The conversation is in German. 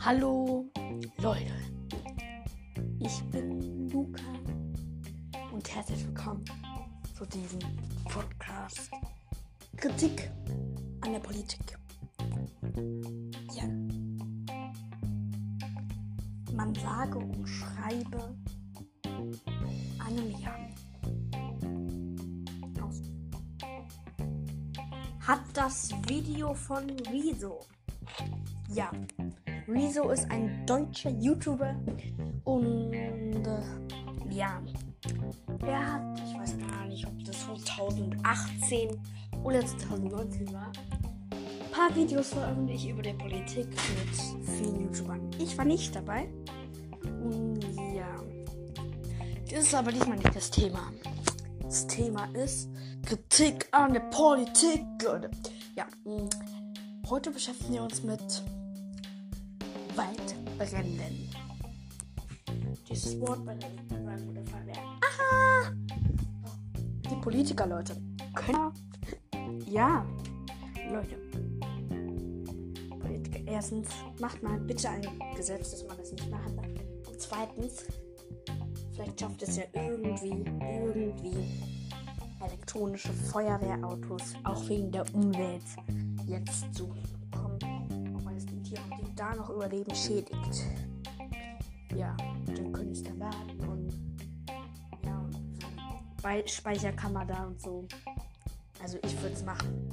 Hallo Leute, ich bin Luca und herzlich willkommen zu diesem Podcast Kritik an der Politik. Ja. Man sage und schreibe einem Jahr. Hat das Video von Rezo. Ja, Rezo ist ein deutscher YouTuber und äh, ja, er hat, ich weiß gar nicht, ob das 2018 oder 2019 war, ein paar Videos veröffentlicht über die Politik mit vielen YouTubern. Ich war nicht dabei. Und ja, das ist aber diesmal nicht das Thema. Das Thema ist Kritik an der Politik, Leute. Ja, mm, heute beschäftigen wir uns mit Waldbränden. Dieses Wort bei der. Aha! Die Politiker, Leute. Können. Ja, Leute. Politiker. Erstens, macht mal bitte ein Gesetz, dass man das nicht machen darf. Und zweitens, vielleicht schafft es ja irgendwie, irgendwie elektronische Feuerwehrautos auch wegen der Umwelt jetzt zu die da noch überleben schädigt. Ja, dann könnte ich dann laden und ja, bei Speicherkammer da und so. Also ich würde es machen.